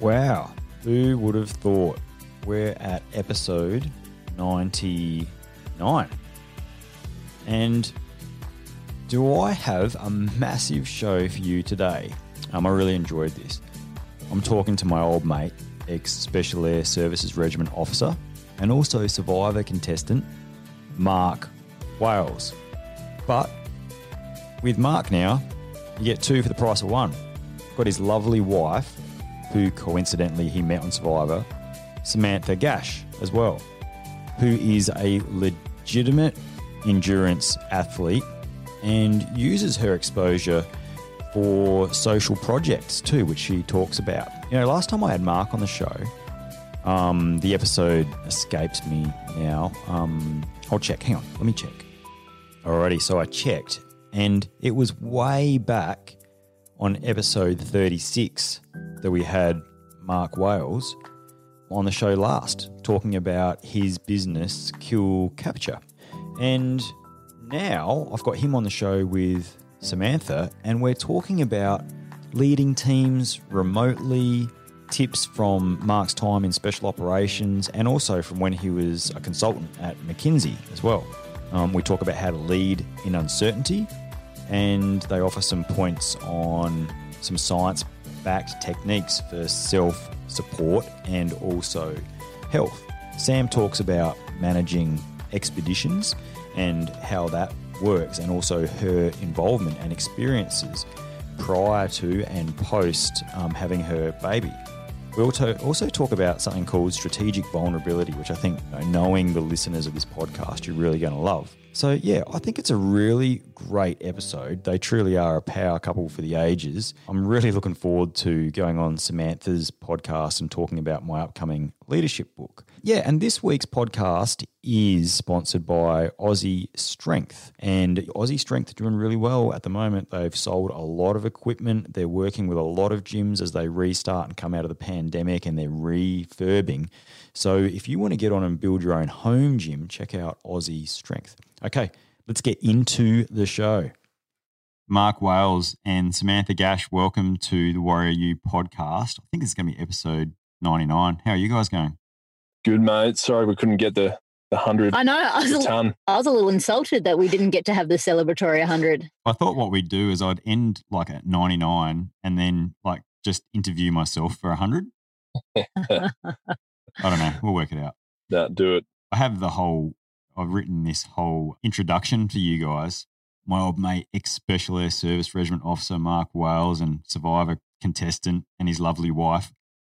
Wow, who would have thought we're at episode 99? And do I have a massive show for you today? Um, I really enjoyed this. I'm talking to my old mate, ex Special Air Services Regiment officer, and also survivor contestant, Mark Wales. But with Mark now, you get two for the price of one. Got his lovely wife, who coincidentally he met on Survivor, Samantha Gash, as well, who is a legitimate endurance athlete and uses her exposure for social projects too, which she talks about. You know, last time I had Mark on the show, um, the episode escapes me now. Um, I'll check. Hang on, let me check. Alrighty, so I checked, and it was way back on episode 36 that we had Mark Wales on the show last, talking about his business, Kill Capture. And now I've got him on the show with Samantha, and we're talking about leading teams remotely, tips from Mark's time in special operations, and also from when he was a consultant at McKinsey as well. Um, we talk about how to lead in uncertainty, and they offer some points on some science backed techniques for self support and also health. Sam talks about managing expeditions and how that works, and also her involvement and experiences prior to and post um, having her baby. We also, also talk about something called strategic vulnerability, which I think, you know, knowing the listeners of this podcast, you're really going to love. So, yeah, I think it's a really great episode. They truly are a power couple for the ages. I'm really looking forward to going on Samantha's podcast and talking about my upcoming leadership book. Yeah, and this week's podcast is sponsored by Aussie Strength. And Aussie Strength are doing really well at the moment. They've sold a lot of equipment. They're working with a lot of gyms as they restart and come out of the pandemic and they're refurbing. So if you want to get on and build your own home gym, check out Aussie Strength. Okay, let's get into the show. Mark Wales and Samantha Gash, welcome to the Warrior U podcast. I think it's going to be episode 99. How are you guys going? Good, mate. Sorry we couldn't get the, the 100 I know. I was, a, ton. I was a little insulted that we didn't get to have the celebratory 100. I thought what we'd do is I'd end like at 99 and then like just interview myself for 100. I don't know. We'll work it out. No, do it. I have the whole, I've written this whole introduction for you guys. My old mate, ex Special Air Service Regiment Officer Mark Wales and Survivor contestant and his lovely wife.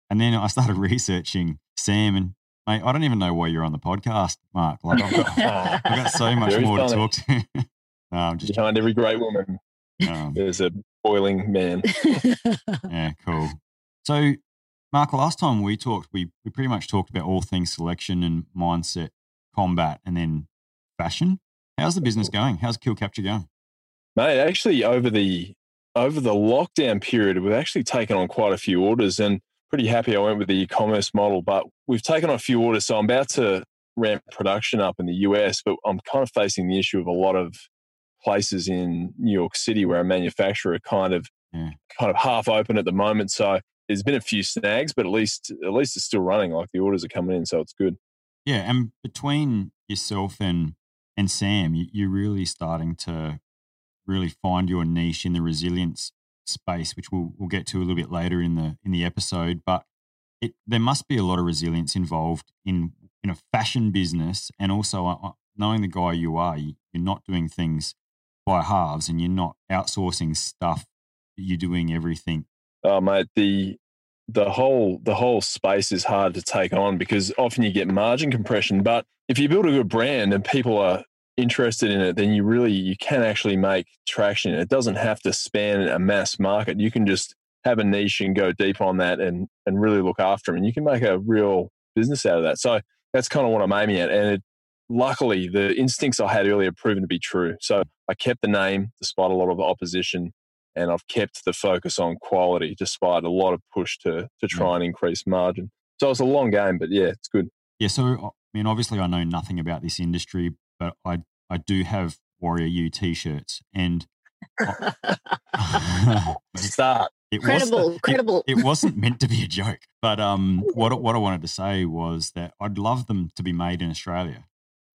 And then I started researching Sam and mate, I don't even know why you're on the podcast, Mark. Like I've got, I've got so much Very more to talk to. no, I'm just Behind every great woman, um, there's a boiling man. yeah, cool. So, Mark, last time we talked, we, we pretty much talked about all things selection and mindset, combat, and then fashion. How's the business going? How's Kill Capture going? Mate, actually, over the over the lockdown period, we've actually taken on quite a few orders, and pretty happy I went with the e-commerce model. But we've taken on a few orders, so I'm about to ramp production up in the US. But I'm kind of facing the issue of a lot of places in New York City where a manufacturer are kind of Yeah. kind of half open at the moment. So there's been a few snags, but at least at least it's still running. Like the orders are coming in, so it's good. Yeah, and between yourself and and Sam, you, you're really starting to really find your niche in the resilience space, which we'll we'll get to a little bit later in the in the episode. But it there must be a lot of resilience involved in in a fashion business, and also uh, knowing the guy you are, you, you're not doing things by halves, and you're not outsourcing stuff. You're doing everything. Oh, mate, the the whole the whole space is hard to take on because often you get margin compression. But if you build a good brand and people are interested in it, then you really you can actually make traction. It doesn't have to span a mass market. You can just have a niche and go deep on that and and really look after them, and you can make a real business out of that. So that's kind of what I'm aiming at, and it, luckily the instincts I had earlier proven to be true. So I kept the name despite a lot of opposition, and I've kept the focus on quality despite a lot of push to to try and increase margin. So it's a long game, but yeah, it's good. Yeah. So I mean, obviously, I know nothing about this industry, but I I do have Warrior U t-shirts, and Start. It credible, was, credible. It, it, wasn't meant to be a joke, but um, what what I wanted to say was that I'd love them to be made in Australia,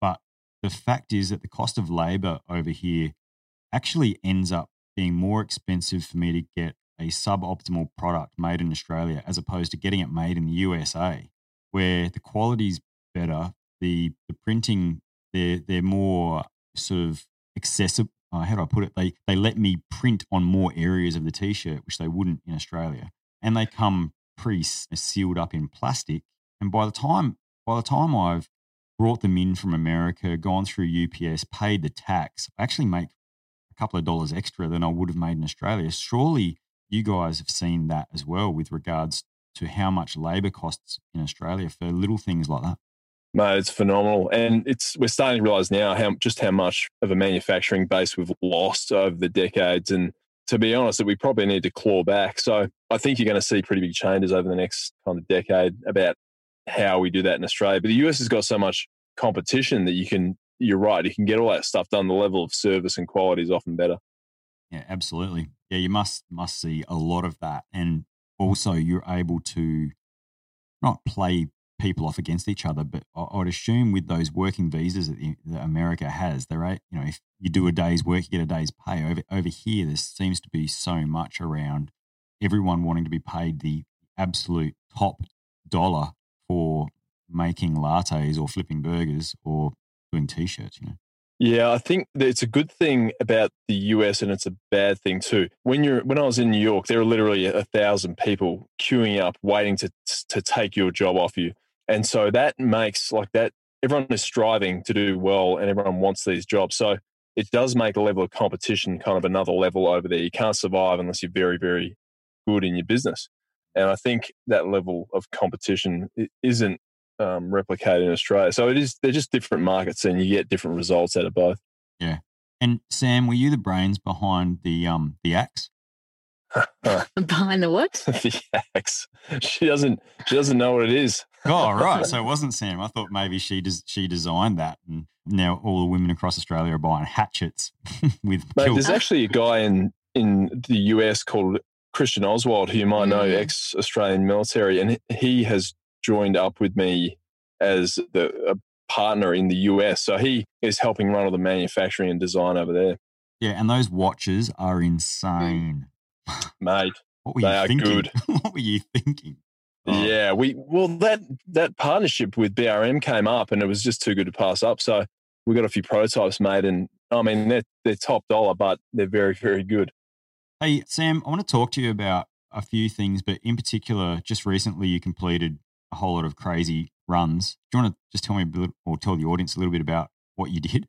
but the fact is that the cost of labour over here actually ends up being more expensive for me to get a suboptimal product made in Australia as opposed to getting it made in the USA, where the quality's better, the the printing they're they're more sort of accessible uh, how do I put it? They they let me print on more areas of the t-shirt, which they wouldn't in Australia, and they come pre sealed up in plastic. And by the time by the time I've brought them in from America, gone through UPS, paid the tax, I actually make a couple of dollars extra than I would have made in Australia. Surely you guys have seen that as well with regards to how much labour costs in Australia for little things like that. Mate, it's phenomenal, and it's we're starting to realize now how just how much of a manufacturing base we've lost over the decades, and to be honest, that we probably need to claw back. So I think you're going to see pretty big changes over the next kind of decade about how we do that in Australia. But the US has got so much competition that you can. You're right. You can get all that stuff done. The level of service and quality is often better. Yeah, absolutely. Yeah, you must must see a lot of that, and also you're able to not play people off against each other. But I, would assume with those working visas that, the, that America has, they're right. You know, if you do a day's work, you get a day's pay. Over over here, there seems to be so much around everyone wanting to be paid the absolute top dollar for making lattes or flipping burgers or doing t-shirts. You know. Yeah, I think it's a good thing about the US and it's a bad thing too. When you're when I was in New York, there were literally a thousand people queuing up waiting to to take your job off you. And so that makes like that, everyone is striving to do well and everyone wants these jobs. So it does make the level of competition kind of another level over there. You can't survive unless you're very, very good in your business. And I think that level of competition isn't um, replicated in Australia. So it is, they're just different markets and you get different results out of both. Yeah. And Sam, were you the brains behind the um the axe? behind the what? the axe. She doesn't. She doesn't know what it is. oh right, so it wasn't Sam. I thought maybe she des- she designed that, and now all the women across Australia are buying hatchets with. Mate, there's actually a guy in in the US called Christian Oswald, who you might know, mm. ex Australian military, and he has joined up with me as the a partner in the US. So he is helping run all the manufacturing and design over there. Yeah, and those watches are insane mate. What were you thinking? what were you thinking? Oh. Yeah, we well that that partnership with BRM came up, and it was just too good to pass up. So we got a few prototypes made, and I mean they're they're top dollar, but they're very very good. Hey Sam, I want to talk to you about a few things, but in particular, just recently you completed a whole lot of crazy runs. Do you want to just tell me a bit, or tell the audience a little bit about what you did?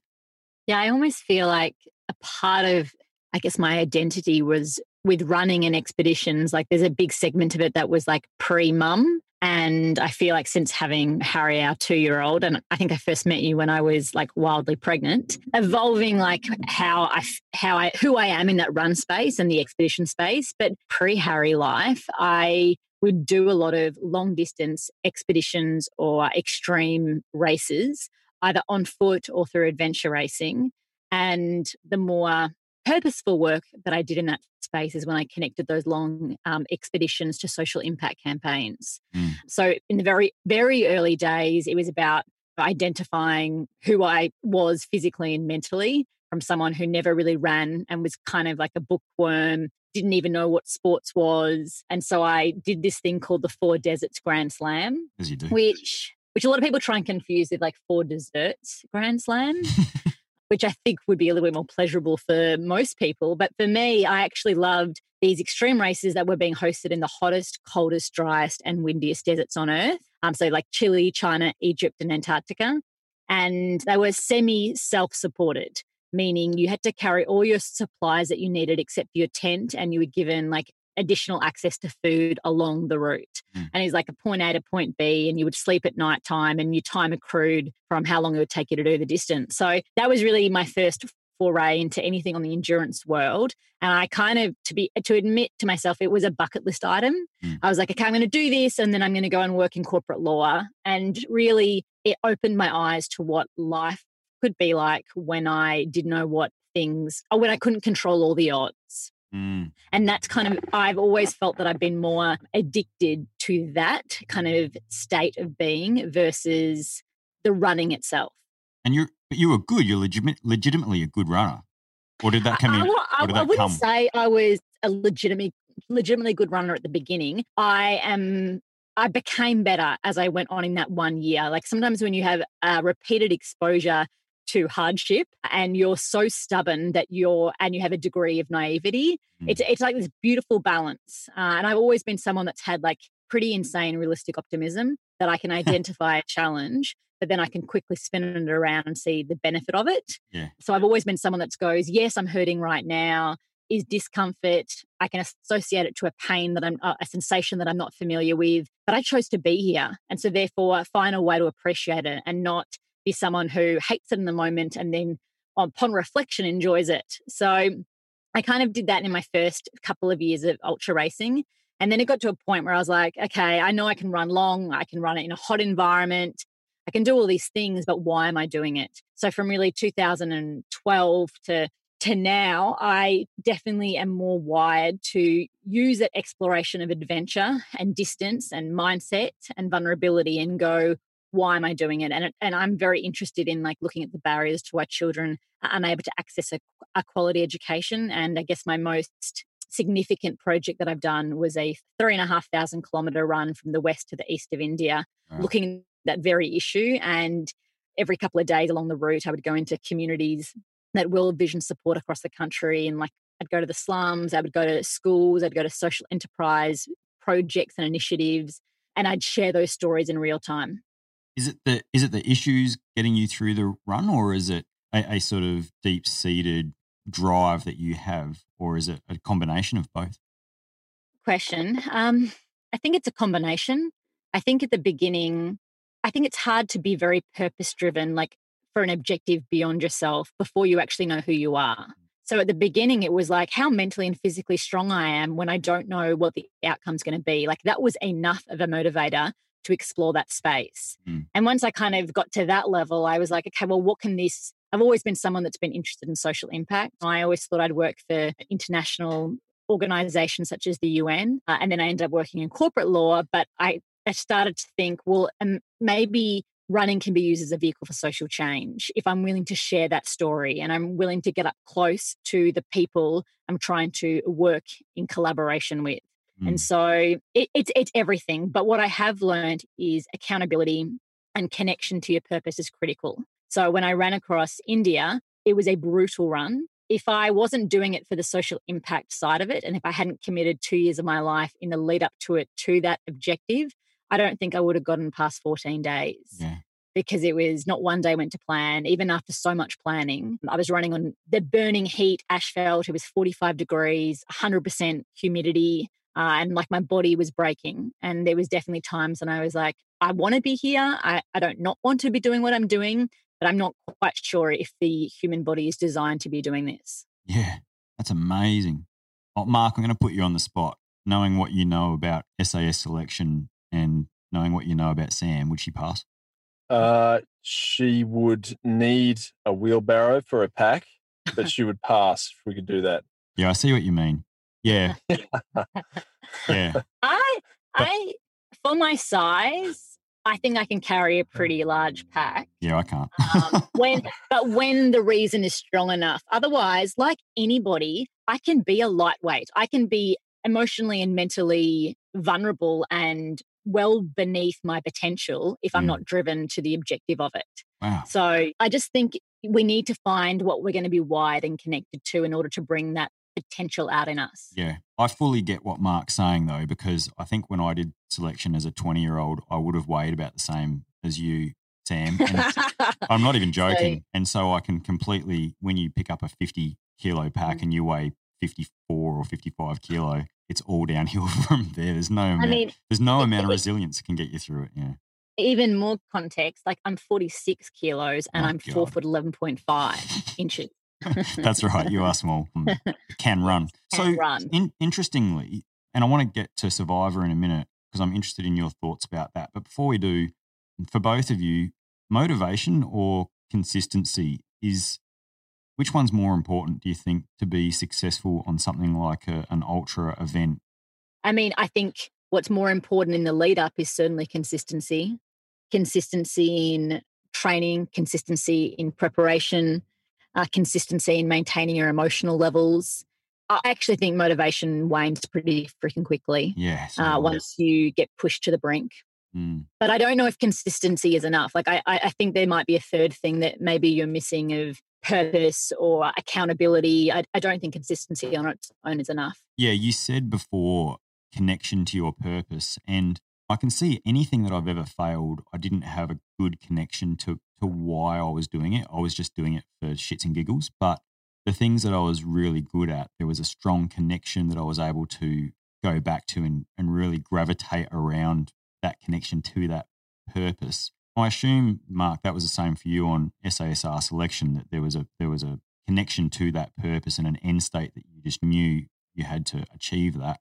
Yeah, I almost feel like a part of I guess my identity was with running and expeditions. Like there's a big segment of it that was like pre mum. And I feel like since having Harry, our two year old, and I think I first met you when I was like wildly pregnant, evolving like how I, how I, who I am in that run space and the expedition space. But pre Harry life, I would do a lot of long distance expeditions or extreme races, either on foot or through adventure racing. And the more purposeful work that I did in that space is when I connected those long um, expeditions to social impact campaigns. Mm. So, in the very, very early days, it was about identifying who I was physically and mentally from someone who never really ran and was kind of like a bookworm, didn't even know what sports was. And so I did this thing called the Four Deserts Grand Slam, which which a lot of people try and confuse with like four desserts Grand Slam. which I think would be a little bit more pleasurable for most people. But for me, I actually loved these extreme races that were being hosted in the hottest, coldest, driest, and windiest deserts on Earth. Um, so, like Chile, China, Egypt, and Antarctica. And they were semi self supported, meaning you had to carry all your supplies that you needed except for your tent, and you were given like additional access to food along the route. Mm. And he's like a point A to point B, and you would sleep at night time and your time accrued from how long it would take you to do the distance. So that was really my first foray into anything on the endurance world. And I kind of to be to admit to myself it was a bucket list item. Mm. I was like, okay, I'm going to do this and then I'm going to go and work in corporate law. And really it opened my eyes to what life could be like when I didn't know what things or when I couldn't control all the odds. Mm. And that's kind of, I've always felt that I've been more addicted to that kind of state of being versus the running itself. And you're but you were good. You're legit, legitimately a good runner. Or did that come in? I, I, I wouldn't come? say I was a legitimate, legitimately good runner at the beginning. I am. I became better as I went on in that one year. Like sometimes when you have a repeated exposure to hardship and you're so stubborn that you're and you have a degree of naivety, Mm. it's it's like this beautiful balance. Uh, and I've always been someone that's had like pretty insane realistic optimism that I can identify a challenge but then I can quickly spin it around and see the benefit of it. Yeah. So I've always been someone that goes, yes, I'm hurting right now. Is discomfort? I can associate it to a pain that I'm uh, a sensation that I'm not familiar with, but I chose to be here, and so therefore find a way to appreciate it and not be someone who hates it in the moment and then upon reflection enjoys it. So I kind of did that in my first couple of years of ultra racing. And then it got to a point where I was like, okay, I know I can run long, I can run it in a hot environment. I can do all these things, but why am I doing it? So from really 2012 to to now, I definitely am more wired to use that exploration of adventure and distance and mindset and vulnerability and go, why am I doing it? And and I'm very interested in like looking at the barriers to why children are unable to access a, a quality education. And I guess my most significant project that I've done was a three and a half thousand kilometer run from the west to the east of India, Wow. looking at that very issue. And every couple of days along the route, I would go into communities that World Vision support across the country. And like, I'd go to the slums, I would go to schools, I'd go to social enterprise projects and initiatives, and I'd share those stories in real time. Is it the is it the issues getting you through the run, or is it a, a sort of deep seated drive that you have, or is it a combination of both? Question. Um, I think it's a combination. I think at the beginning, I think it's hard to be very purpose driven, like for an objective beyond yourself before you actually know who you are. So at the beginning, it was like how mentally and physically strong I am when I don't know what the outcome's going to be. Like that was enough of a motivator to explore that space. Mm. And once I kind of got to that level, I was like, okay, well, what can this? I've always been someone that's been interested in social impact. I always thought I'd work for international organizations such as the UN. Uh, and then I ended up working in corporate law. But I, I started to think, well, um, maybe running can be used as a vehicle for social change if I'm willing to share that story and I'm willing to get up close to the people I'm trying to work in collaboration with. And Mm. so it, it's it's everything. But what I have learned is accountability and connection to your purpose is critical. So when I ran across India, it was a brutal run. If I wasn't doing it for the social impact side of it, and if I hadn't committed two years of my life in the lead up to it to that objective, I don't think I would have gotten past 14 days Yeah. because it was not one day went to plan, even after so much planning. I was running on the burning heat, asphalt, it was 45 degrees, 100% humidity, uh, and like my body was breaking. And there was definitely times when I was like, I want to be here. I, I don't not want to be doing what I'm doing, but I'm not quite sure if the human body is designed to be doing this. Yeah, that's amazing. Oh, Mark, I'm going to put you on the spot. Knowing what you know about SAS selection and knowing what you know about Sam, would she pass? Uh, she would need a wheelbarrow for a pack, but she would pass if we could do that. Yeah, I see what you mean. Yeah, yeah. I, I, for my size, I think I can carry a pretty large pack. Yeah, I can't. um, when but when the reason is strong enough otherwise like anybody i can be a lightweight i can be emotionally and mentally vulnerable and well beneath my potential if i'm Mm. not driven to the objective of it wow. so i just think we need to find what we're going to be wired and connected to in order to bring that potential out in us Yeah, I fully get what Mark's saying though, because I think when I did selection as a 20 year old, I would have weighed about the same as you, Sam. And I'm not even joking. and so I can completely, when you pick up a 50 kilo pack Mm. and you weigh 54 or 55 kilo, it's all downhill from there. There's no I amount, mean, there's no amount of it- resilience that can get you through it. Yeah. even more context, like I'm 46 kilos and Oh, I'm four foot 11.5 inches. That's right. You are small. Mm. Can run. Can so run. In, interestingly, and I want to get to Survivor in a minute because I'm interested in your thoughts about that. But before we do, for both of you, motivation or consistency is which one's more important? Do you think to be successful on something like a, an ultra event? I mean, I think what's more important in the lead up is certainly consistency, consistency in training, consistency in preparation, uh, consistency in maintaining your emotional levels. I actually think motivation wanes pretty freaking quickly Yeah. so uh, once you get pushed to the brink. Mm, But I don't know if consistency is enough. Like, I, I I think there might be a third thing that maybe you're missing of purpose or accountability. I, I don't think consistency on its own is enough. Yeah, you said before connection to your purpose, and I can see anything that I've ever failed, I didn't have a good connection to to why I was doing it. I was just doing it for shits and giggles. But the things that I was really good at, there was a strong connection that I was able to go back to and, and really gravitate around that connection to that purpose. I assume, Mark, that was the same for you on SASR selection, that there was a there was a connection to that purpose and an end state that you just knew you had to achieve that.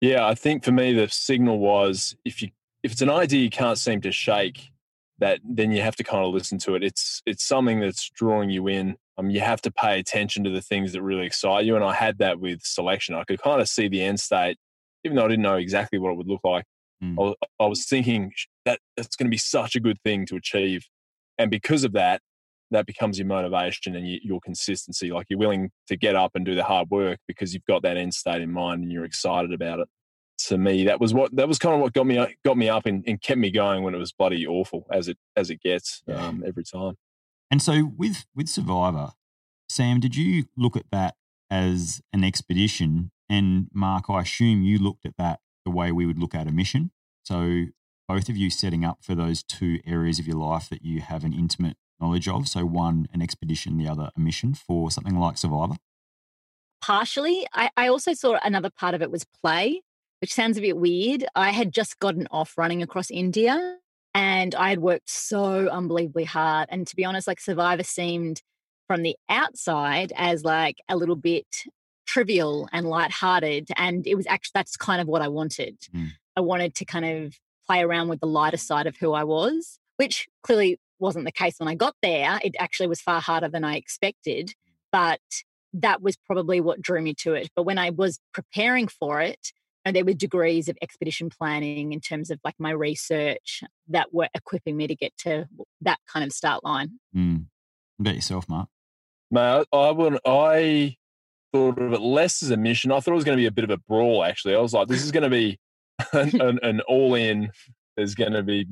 Yeah, I think for me the signal was if you if it's an idea you can't seem to shake, that then you have to kind of listen to it. It's it's something that's drawing you in. Um, you have to pay attention to the things that really excite you. And I had that with selection. I could kind of see the end state, even though I didn't know exactly what it would look like. Mm. I, was, I was thinking that that's going to be such a good thing to achieve, and because of that, that becomes your motivation and you, your consistency. Like you're willing to get up and do the hard work because you've got that end state in mind and you're excited about it. To me, that was what that was kind of what got me got me up and, and kept me going when it was bloody awful as it as it gets um, every time. And so with with Survivor, Sam, did you look at that as an expedition? And Mark, I assume you looked at that the way we would look at a mission. So both of you setting up for those two areas of your life that you have an intimate knowledge of. So one an expedition, the other a mission for something like Survivor. partially. I, I also saw another part of it was play, which sounds a bit weird. I had just gotten off running across India and I had worked so unbelievably hard. And to be honest, like Survivor seemed from the outside as like a little bit trivial and lighthearted. And it was actually, that's kind of what I wanted. Mm. I wanted to kind of play around with the lighter side of who I was, which clearly wasn't the case when I got there. It actually was far harder than I expected. But that was probably what drew me to it. But when I was preparing for it, and there were degrees of expedition planning in terms of like my research that were equipping me to get to that kind of start line. Mm. About yourself, Mark. Mate, I, I would I thought of it less as a mission. I thought it was going to be a bit of a brawl. Actually, I was like, this is going to be an, an, an all in. There's going to be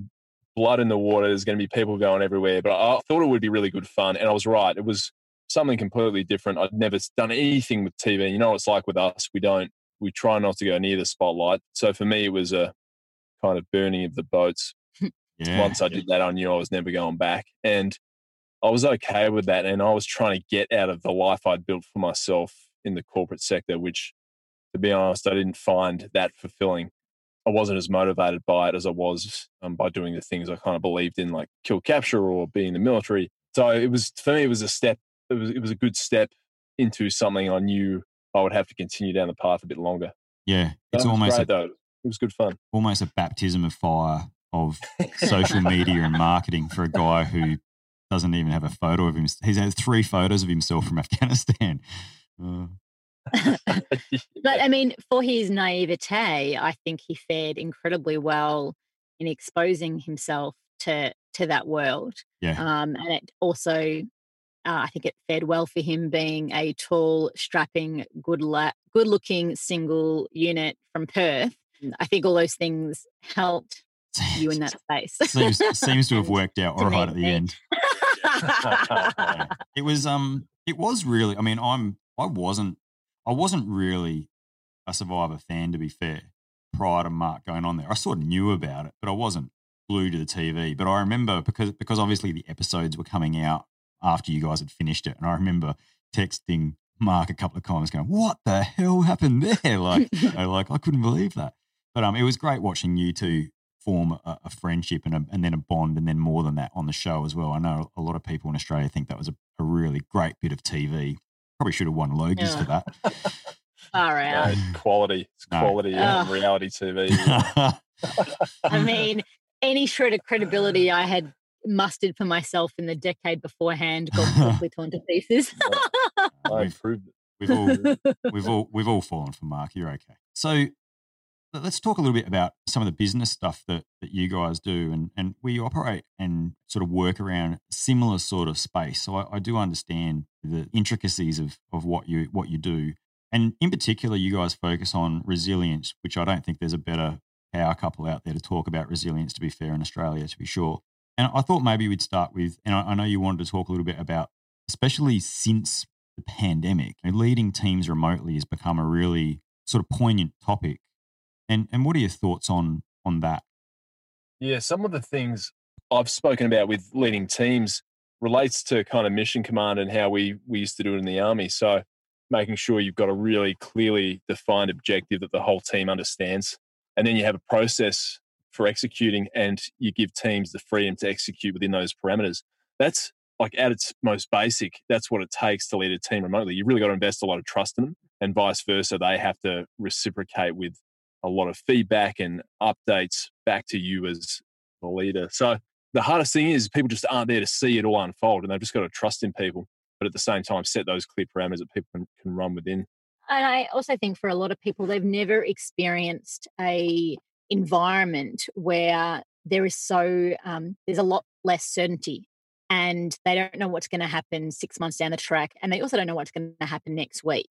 blood in the water. There's going to be people going everywhere. But I thought it would be really good fun, and I was right. It was something completely different. I'd never done anything with TV. You know, what it's like with us. We don't. We try not to go near the spotlight. So for me, it was a kind of burning of the boats Yeah. once I did that, I knew I was never going back. And I was okay with that. And I was trying to get out of the life I'd built for myself in the corporate sector, which, to be honest, I didn't find that fulfilling. I wasn't as motivated by it as I was um, by doing the things I kind of believed in, like kill capture or being in the military. So it was, for me, it was a step, it was, it was a good step into something I knew I would have to continue down the path a bit longer. Yeah. It's almost great, a, though. It was good fun. almost a baptism of fire of social media and marketing for a guy who doesn't even have a photo of him. He's had three photos of himself from Afghanistan. Uh, But I mean, for his naivete, I think he fared incredibly well in exposing himself to to that world. Yeah. Um, and it also, uh, I think it fared well for him being a tall, strapping, good la- good looking single unit from Perth. I think all those things helped you in that space. seems seems to have worked out all right at the end. It was um it was really I mean I'm I wasn't I wasn't really a survivor fan to be fair prior to Mark going on there. I sort of knew about it, but I wasn't glued to the TV. But I remember because because obviously the episodes were coming out after you guys had finished it, and I remember texting Mark a couple of comments going, "What the hell happened there?" Like, you know, like I couldn't believe that. But um, it was great watching you two form a, a friendship and, a, and then a bond, and then more than that on the show as well. I know a lot of people in Australia think that was a, a really great bit of TV. Probably should have won Logies Yeah. for that. Far out. No, quality. It's No. quality um, Ugh. reality TV. I mean, any shred of credibility I had mustered for myself in the decade beforehand got quickly torn to pieces. I We've- it. we've all we've all we've all fallen for Mark. You're okay. So let- let's talk a little bit about some of the business stuff that that you guys do, and and we operate and sort of work around similar sort of space. So I, I do understand the intricacies of of what you what you do, and in particular, you guys focus on resilience, which I don't think there's a better power couple out there to talk about resilience. To be fair, in Australia, to be sure. And I thought maybe we'd start with, and I, I know you wanted to talk a little bit about, especially since the pandemic, leading teams remotely has become a really sort of poignant topic. And and what are your thoughts on on that? Yeah, some of the things I've spoken about with leading teams relates to kind of mission command and how we we used to do it in the army. So making sure you've got a really clearly defined objective that the whole team understands. And then you have a process for executing and you give teams the freedom to execute within those parameters. That's like at its most basic, that's what it takes to lead a team remotely. You really got to invest a lot of trust in them and vice versa. They have to reciprocate with a lot of feedback and updates back to you as the leader. So the hardest thing is people just aren't there to see it all unfold and they've just got to trust in people, but at the same time set those clear parameters that people can, can run within. And I also think for a lot of people, they've never experienced a environment where there is so um, there's a lot less certainty, and they don't know what's going to happen six months down the track, and they also don't know what's going to happen next week.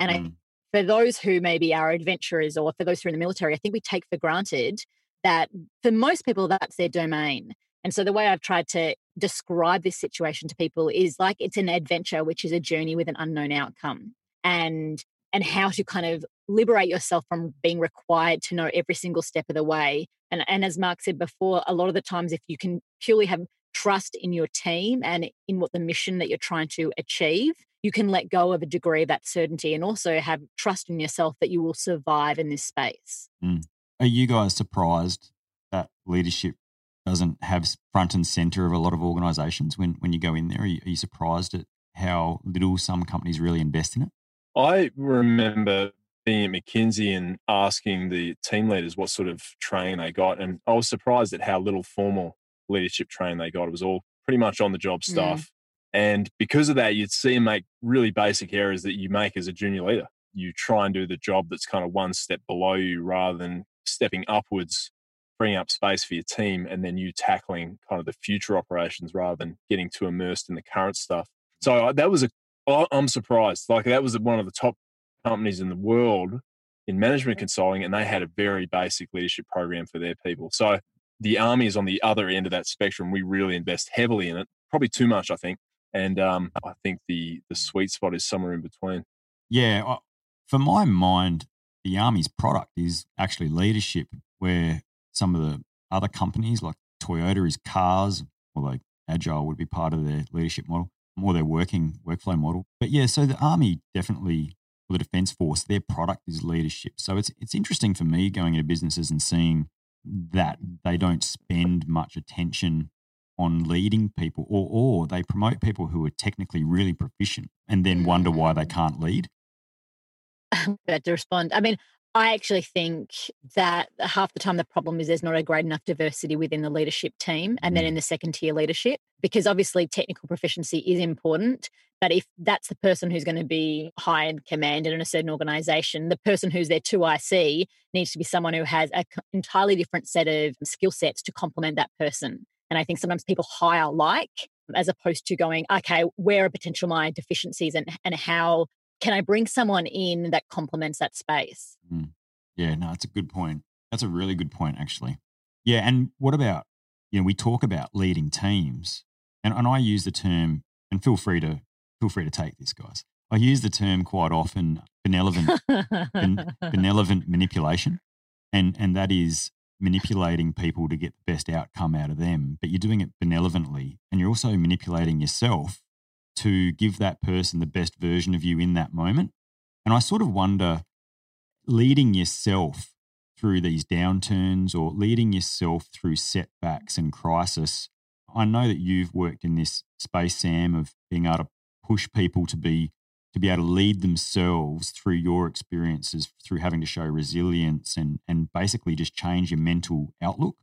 And I, Mm. For those who maybe are adventurers, or for those who are in the military, I think we take for granted that for most people that's their domain. And so the way I've tried to describe this situation to people is like it's an adventure, which is a journey with an unknown outcome and and how to kind of liberate yourself from being required to know every single step of the way. And and as Mark said before, a lot of the times if you can purely have trust in your team and in what the mission that you're trying to achieve, you can let go of a degree of that certainty and also have trust in yourself that you will survive in this space. Are you guys surprised that leadership doesn't have front and center of a lot of organizations when, when you go in there? Are you, are you surprised at how little some companies really invest in it? I remember being at McKinsey and asking the team leaders what sort of training they got. And I was surprised at how little formal leadership training they got. It was all pretty much on the job Mm. stuff. And because of that, you'd see them make really basic errors that you make as a junior leader. You try and do the job that's kind of one step below you rather than stepping upwards, freeing up space for your team, and then you tackling kind of the future operations rather than getting too immersed in the current stuff. So that was a, I'm surprised. Like that was one of the top companies in the world in management consulting, and they had a very basic leadership program for their people. So the army is on the other end of that spectrum. We really invest heavily in it, probably too much, I think. And um, I think the the sweet spot is somewhere in between. Yeah, for my mind, the Army's product is actually leadership, where some of the other companies like Toyota is cars, although Agile would be part of their leadership model or their working workflow model. But yeah, so the Army definitely, or the Defence Force, their product is leadership. So it's it's interesting for me going into businesses and seeing that they don't spend much attention on leading people or or they promote people who are technically really proficient and then wonder why they can't lead. about to respond. I mean, I actually think that half the time the problem is there's not a great enough diversity within the leadership team and then Mm. in the second tier leadership, because obviously technical proficiency is important. But if that's the person who's going to be high in command in a certain organization, the person who's their 2IC needs to be someone who has an entirely different set of skill sets to complement that person. And I think sometimes people hire like as opposed to going, okay, where are potential my deficiencies and, and how can I bring someone in that complements that space? Mm. Yeah, no, it's a good point. That's a really good point, actually. Yeah, and what about you know we talk about leading teams, and, and I use the term, and feel free to feel free to take this, guys. I use the term quite often, benevolent ben- benevolent manipulation, and and that is manipulating people to get the best outcome out of them. But you're doing it benevolently, and you're also manipulating yourself to give that person the best version of you in that moment. And I sort of wonder leading yourself through these downturns or leading yourself through setbacks and crisis. I know that you've worked in this space, Sam, of being able to push people to be to be able to lead themselves through your experiences, through having to show resilience and and basically just change your mental outlook.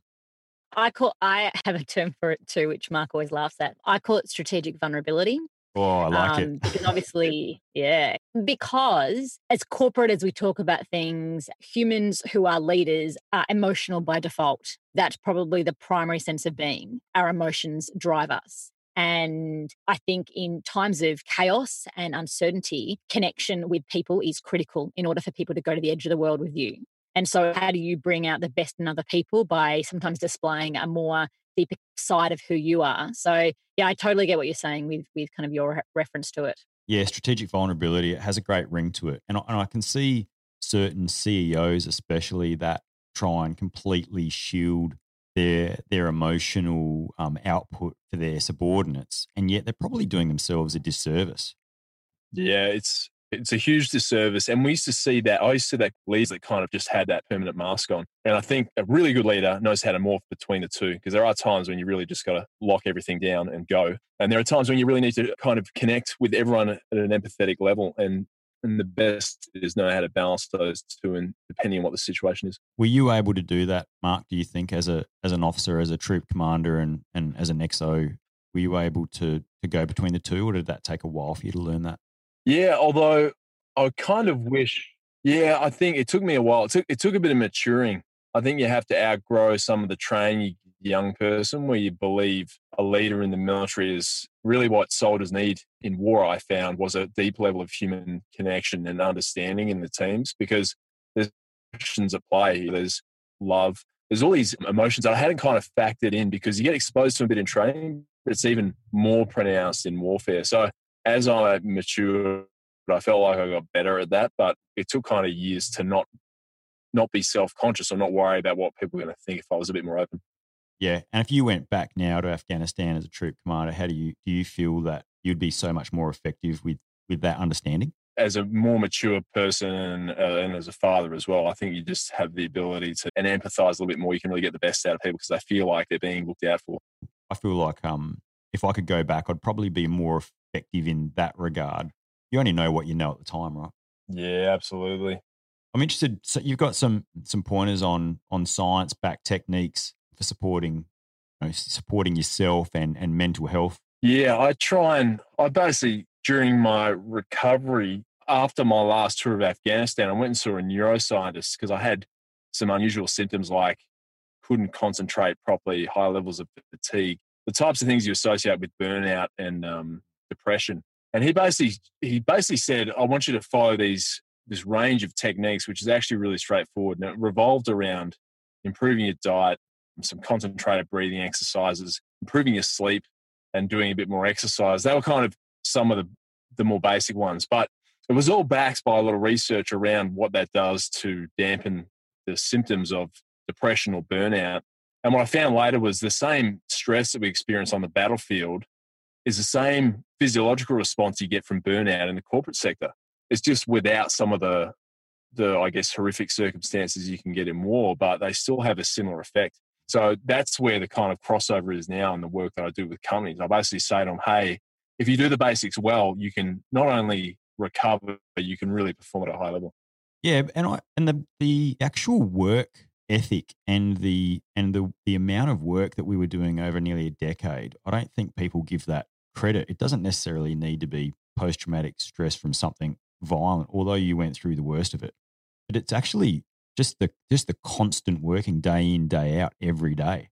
I call I have a term for it too, which Mark always laughs at. I call it strategic vulnerability. Oh, I like um, it. because obviously, yeah, because as corporate as we talk about things, humans who are leaders are emotional by default. That's probably the primary sense of being. Our emotions drive us. And I think in times of chaos and uncertainty, connection with people is critical in order for people to go to the edge of the world with you. And so, how do you bring out the best in other people by sometimes displaying a more deeper side of who you are? So, yeah, I totally get what you're saying with with kind of your reference to it. Yeah, strategic vulnerability. It has a great ring to it, and I, and I can see certain CEOs, especially, that try and completely shield their their emotional um, output for their subordinates, and yet they're probably doing themselves a disservice. Yeah, it's it's a huge disservice. And we used to see that. I used to see that leaders that kind of just had that permanent mask on. And I think a really good leader knows how to morph between the two because there are times when you really just got to lock everything down and go. And there are times when you really need to kind of connect with everyone at an empathetic level. And and the best is know how to balance those two and depending on what the situation is. Were you able to do that, Mark, do you think, as a as an officer, as a troop commander and and as an XO, were you able to to go between the two or did that take a while for you to learn that? Yeah, although I kind of wish. Yeah, I think it took me a while. It took it took a bit of maturing. I think you have to outgrow some of the training young person where you believe a leader in the military is really what soldiers need in war i found was a deep level of human connection and understanding in the teams because there's emotions at play there's love there's all these emotions that i hadn't kind of factored in because you get exposed to a bit in training but it's even more pronounced in warfare so as I matured, I felt like I got better at that. But it took kind of years to not not be self conscious or not worry about what people were going to think if I was a bit more open. Yeah, and if you went back now to Afghanistan as a troop commander, how do you do you feel that you'd be so much more effective with with that understanding? As a more mature person and, uh, and as a father as well, I think you just have the ability to and empathize a little bit more. You can really get the best out of people because they feel like they're being looked out for. I feel like um, if I could go back, I'd probably be more effective in that regard. You only know what you know at the time, right? Yeah, absolutely. I'm interested. So you've got some some pointers on on science back techniques for supporting you know, supporting yourself and and mental health. Yeah, I try and I basically during my recovery after my last tour of Afghanistan, I went and saw a neuroscientist because I had some unusual symptoms like couldn't concentrate properly, high levels of fatigue, the types of things you associate with burnout and um, depression. And he basically he basically said, I want you to follow these this range of techniques, which is actually really straightforward. And it revolved around improving your diet, some concentrated breathing exercises, improving your sleep, and doing a bit more exercise. They were kind of some of the, the more basic ones. But it was all backed by a lot of research around what that does to dampen the symptoms of depression or burnout. And what I found later was the same stress that we experience on the battlefield is the same physiological response you get from burnout in the corporate sector. It's just without some of the the I guess horrific circumstances you can get in war, but they still have a similar effect. So that's where the kind of crossover is now in the work that I do with companies. I basically say to them, hey, if you do the basics well, you can not only recover, but you can really perform at a high level. Yeah, and I and the the actual work ethic and the and the the amount of work that we were doing over nearly a decade, I don't think people give that credit. It doesn't necessarily need to be post traumatic stress from something violent, although you went through the worst of it. But it's actually just the just the constant working day in day out every day.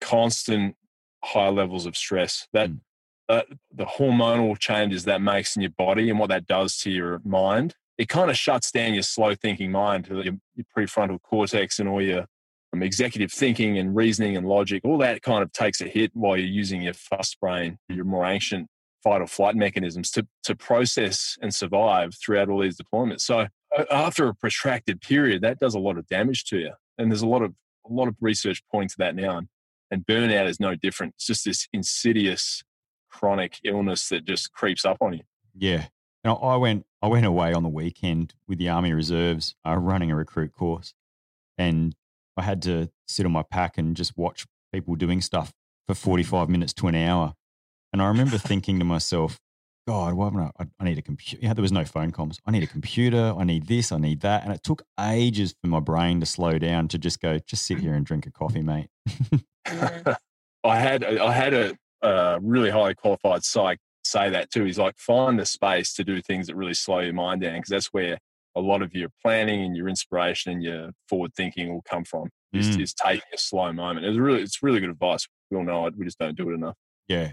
Constant high levels of stress. That mm. uh, the hormonal changes that makes in your body and what that does to your mind. It kind of shuts down your slow thinking mind, your, your prefrontal cortex, and all your um, executive thinking and reasoning and logic, all that kind of takes a hit while you're using your fast brain, your more ancient fight or flight mechanisms to, to process and survive throughout all these deployments. So after a protracted period, that does a lot of damage to you. And there's a lot of a lot of research pointing to that now. And, and burnout is no different. It's just this insidious chronic illness that just creeps up on you. Yeah. Now I went I went away on the weekend with the Army Reserves uh, running a recruit course, and I had to sit on my pack and just watch people doing stuff for forty five minutes to an hour. And I remember thinking to myself, God, why haven't I, I need a computer. Yeah, there was no phone comms. I need a computer. I need this. I need that. And it took ages for my brain to slow down to just go, just sit here and drink a coffee, mate. I had I had a, a really highly qualified psych say that too. He's like, find the space to do things that really slow your mind down because that's where a lot of your planning and your inspiration and your forward thinking will come from. Is, Mm. is taking a slow moment. It's really it's really good advice. We all know it. We just don't do it enough. Yeah.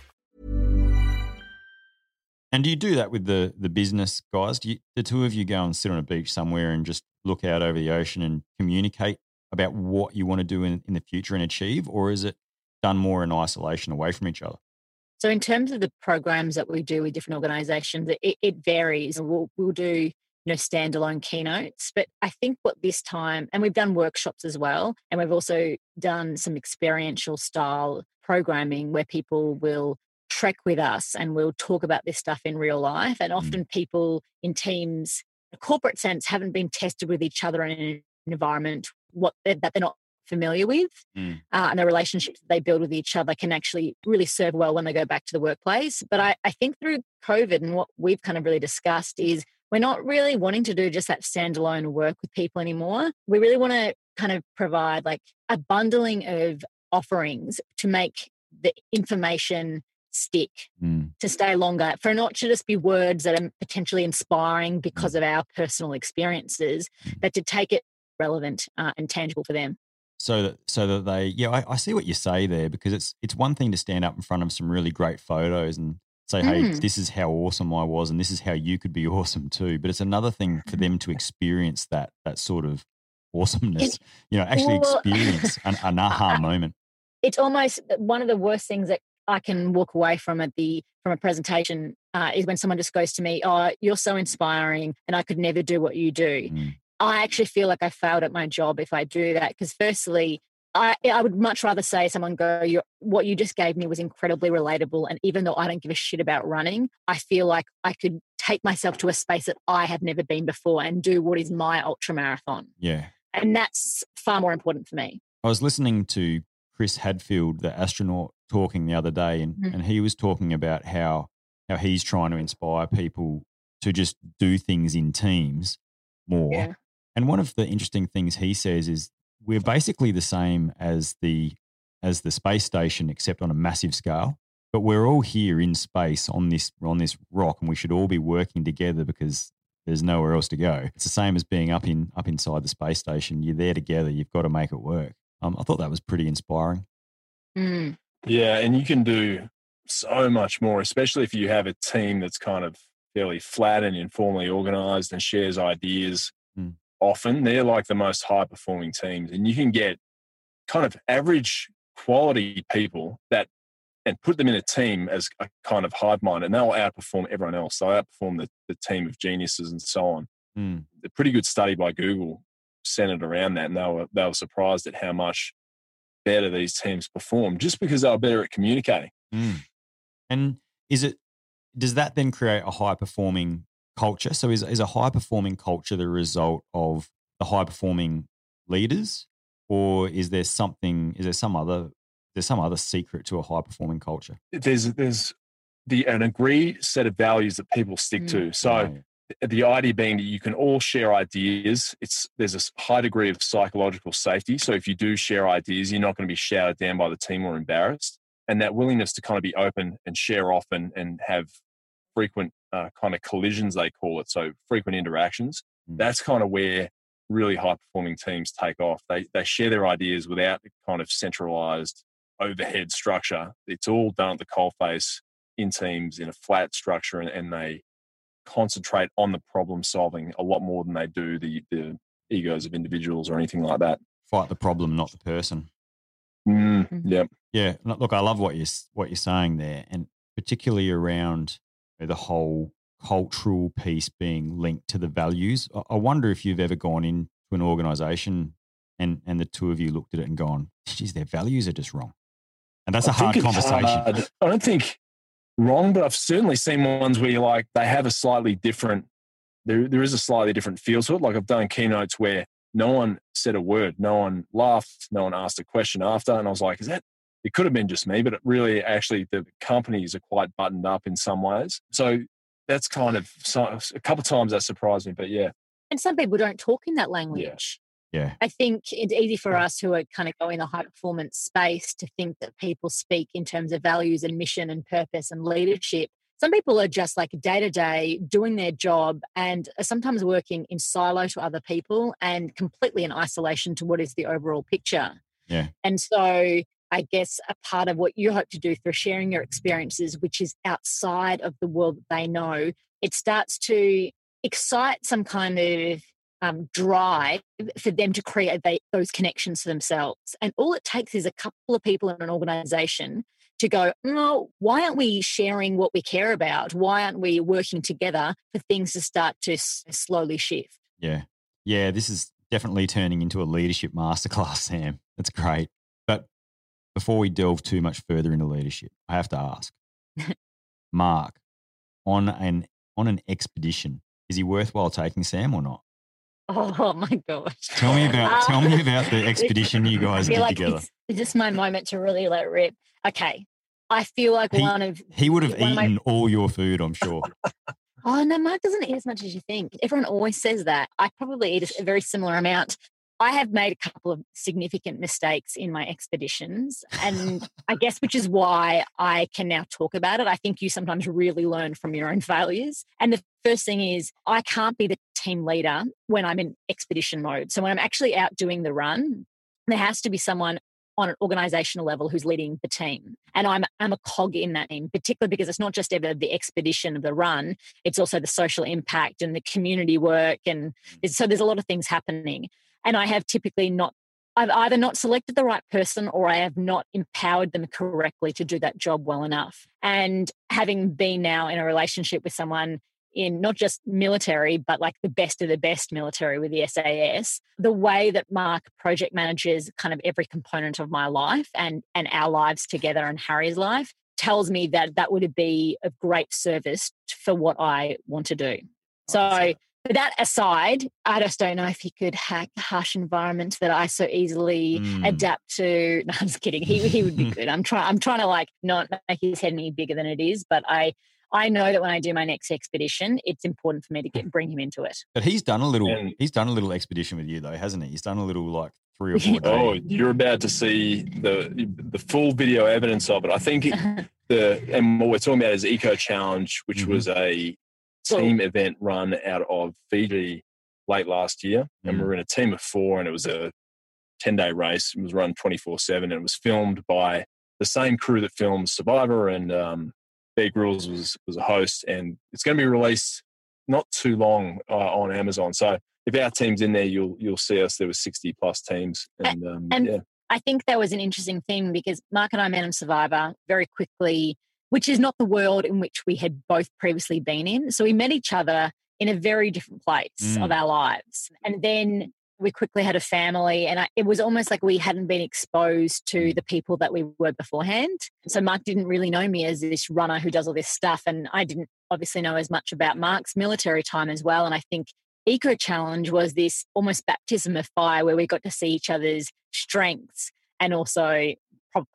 And do you do that with the the business guys? Do you, the two of you go and sit on a beach somewhere and just look out over the ocean and communicate about what you want to do in, in the future and achieve, or is it done more in isolation, away from each other? So, in terms of the programs that we do with different organizations, it, it varies. We'll, we'll do you know standalone keynotes, but I think what this time, and we've done workshops as well, and we've also done some experiential style programming where people will trek with us and we'll talk about this stuff in real life. And often people in teams, a corporate sense, haven't been tested with each other in an environment what they're, that they're not familiar with Mm. uh, and the relationships that they build with each other can actually really serve well when they go back to the workplace. But I, I think through COVID and what we've kind of really discussed is we're not really wanting to do just that standalone work with people anymore. We really want to kind of provide like a bundling of offerings to make the information stick Mm. to stay longer for not to just be words that are potentially inspiring because of our personal experiences but to take it relevant uh, and tangible for them So that so that they yeah, I, I see what you say there because it's it's one thing to stand up in front of some really great photos and say, hey, Mm. this is how awesome I was and this is how you could be awesome too. But it's another thing for them to experience that that sort of awesomeness. You know, actually well, experience an, an aha moment. it's almost one of the worst things that I can walk away from at the from a presentation uh, is when someone just goes to me, "Oh, you're so inspiring, and I could never do what you do." Mm. I actually feel like I failed at my job if I do that because, firstly, I I would much rather say someone go, "You're, "What you just gave me was incredibly relatable," and even though I don't give a shit about running, I feel like I could take myself to a space that I have never been before and do what is my ultra marathon, Yeah. and that's far more important for me. I was listening to Chris Hadfield, the astronaut, talking the other day, and, Mhm. and he was talking about how how he's trying to inspire people to just do things in teams more. Yeah. And one of the interesting things he says is we're basically the same as the as the space station, except on a massive scale. But we're all here in space on this on this rock, and we should all be working together because there's nowhere else to go. It's the same as being up in up inside the space station. You're there together. You've got to make it work. Um, I thought that was pretty inspiring. Mm. Yeah, and you can do so much more, especially if you have a team that's kind of fairly flat and informally organized and shares ideas. Mm. Often they're like the most high performing teams, and you can get kind of average quality people that and put them in a team as a kind of hive mind, and they'll outperform everyone else. They'll outperform the, the team of geniuses and so on. Mm. A pretty good study by Google centered around that, and they were they were surprised at how much better these teams perform just because they were better at communicating. Mm. And is it does that then create a high performing culture? So is is a high performing culture the result of the high performing leaders, or is there something? Is there some other? There's some other secret to a high performing culture. There's there's the an agreed set of values that people stick Mm. to. So Right. The idea being that you can all share ideas. It's there's a high degree of psychological safety. So if you do share ideas, you're not going to be shouted down by the team or embarrassed. And that willingness to kind of be open and share often and have frequent uh, kind of collisions, they call it. So frequent interactions. Mm. That's kind of where really high performing teams take off. They they share their ideas without the kind of centralized overhead structure. It's all done at the coalface in teams in a flat structure, and, and they concentrate on the problem solving a lot more than they do the the egos of individuals or anything like that. Fight the problem, not the person. Mm, Mhm. yeah, Yeah, look, look, I love what you're what you're saying there, and particularly around the whole cultural piece being linked to the values. I- I wonder if you've ever gone into an organisation and and the two of you looked at it and gone, "Geez, their values are just wrong," and that's a I hard conversation. hard. I don't think wrong, but I've certainly seen ones where you're like they have a slightly different. There, there is a slightly different feel to it. Like I've done keynotes where no one said a word, no one laughed, no one asked a question after, and I was like, "Is that?" It could have been just me, but it really, actually, the companies are quite buttoned up in some ways. So that's kind of so, a couple of times that surprised me. But yeah, And some people don't talk in that language. Yeah, I think it's easy for us who are kind of going the high performance space to think that people speak in terms of values and mission and purpose and leadership. Some people are just like day to day doing their job and are sometimes working in silo to other people and completely in isolation to what is the overall picture. Yeah. And so I guess a part of what you hope to do through sharing your experiences, which is outside of the world that they know, it starts to excite some kind of um, drive for them to create they, those connections for themselves. And all it takes is a couple of people in an organization to go, no, why aren't we sharing what we care about? Why aren't we working together for things to start to s- slowly shift? yeah, yeah. This is definitely turning into a leadership masterclass, Sam. That's great. But before we delve too much further into leadership, I have to ask, Mark, on an on an expedition, is he worthwhile taking Sam or not? Oh my gosh. Tell me about um, tell me about the expedition you guys did like together. It's, just my moment to really let rip. Okay. I feel like He- one of He would have of my- eaten all your food, I'm sure. Oh no, Mark doesn't eat as much as you think. Everyone always says that. I probably eat a very similar amount. I have made a couple of significant mistakes in my expeditions, and I guess which is why I can now talk about it. I think you sometimes really learn from your own failures. And the first thing is, I can't be the team leader when I'm in expedition mode. So when I'm actually out doing the run, there has to be someone on an organizational level who's leading the team. And I'm I'm a cog in that team, particularly because it's not just ever the expedition of the run, it's also the social impact and the community work. And mm. so there's a lot of things happening. And I have typically not I've either not selected the right person or I have not empowered them correctly to do that job well enough. And having been now in a relationship with someone in not just military, but like the best of the best military with the SAS, the way that Mark project manages kind of every component of my life and, and our lives together and Harry's life tells me that that would be of great service for what I want to do. So, but that aside, I just don't know if he could hack the harsh environment that I so easily Mm. adapt to. No, I'm just kidding. He he would be good. I'm trying. I'm trying to like not make his head any bigger than it is, but I I know that when I do my next expedition, it's important for me to get bring him into it. But he's done a little And- he's done a little expedition with you though, hasn't he? He's done a little like three or four days. oh, you're about to see the the full video evidence of it. I think it, the and what we're talking about is Eco Challenge, which Mhm. was a team event run out of Fiji late last year, and we Mm. were in a team of four, and it was a ten day race. It was run twenty four seven, and it was filmed by the same crew that films Survivor, and um, Bear Grylls was was a host, and it's going to be released not too long uh, on Amazon. So if our team's in there, you'll you'll see us. There was sixty plus teams, and, um, and- yeah. I think that was an interesting thing because Mark and I met on Survivor very quickly, which is not the world in which we had both previously been in. So we met each other in a very different place Mm. of our lives. And then we quickly had a family, and I, it was almost like we hadn't been exposed to the people that we were beforehand. So Mark didn't really know me as this runner who does all this stuff, and I didn't obviously know as much about Mark's military time as well. And I think Eco Challenge was this almost baptism of fire where we got to see each other's strengths and also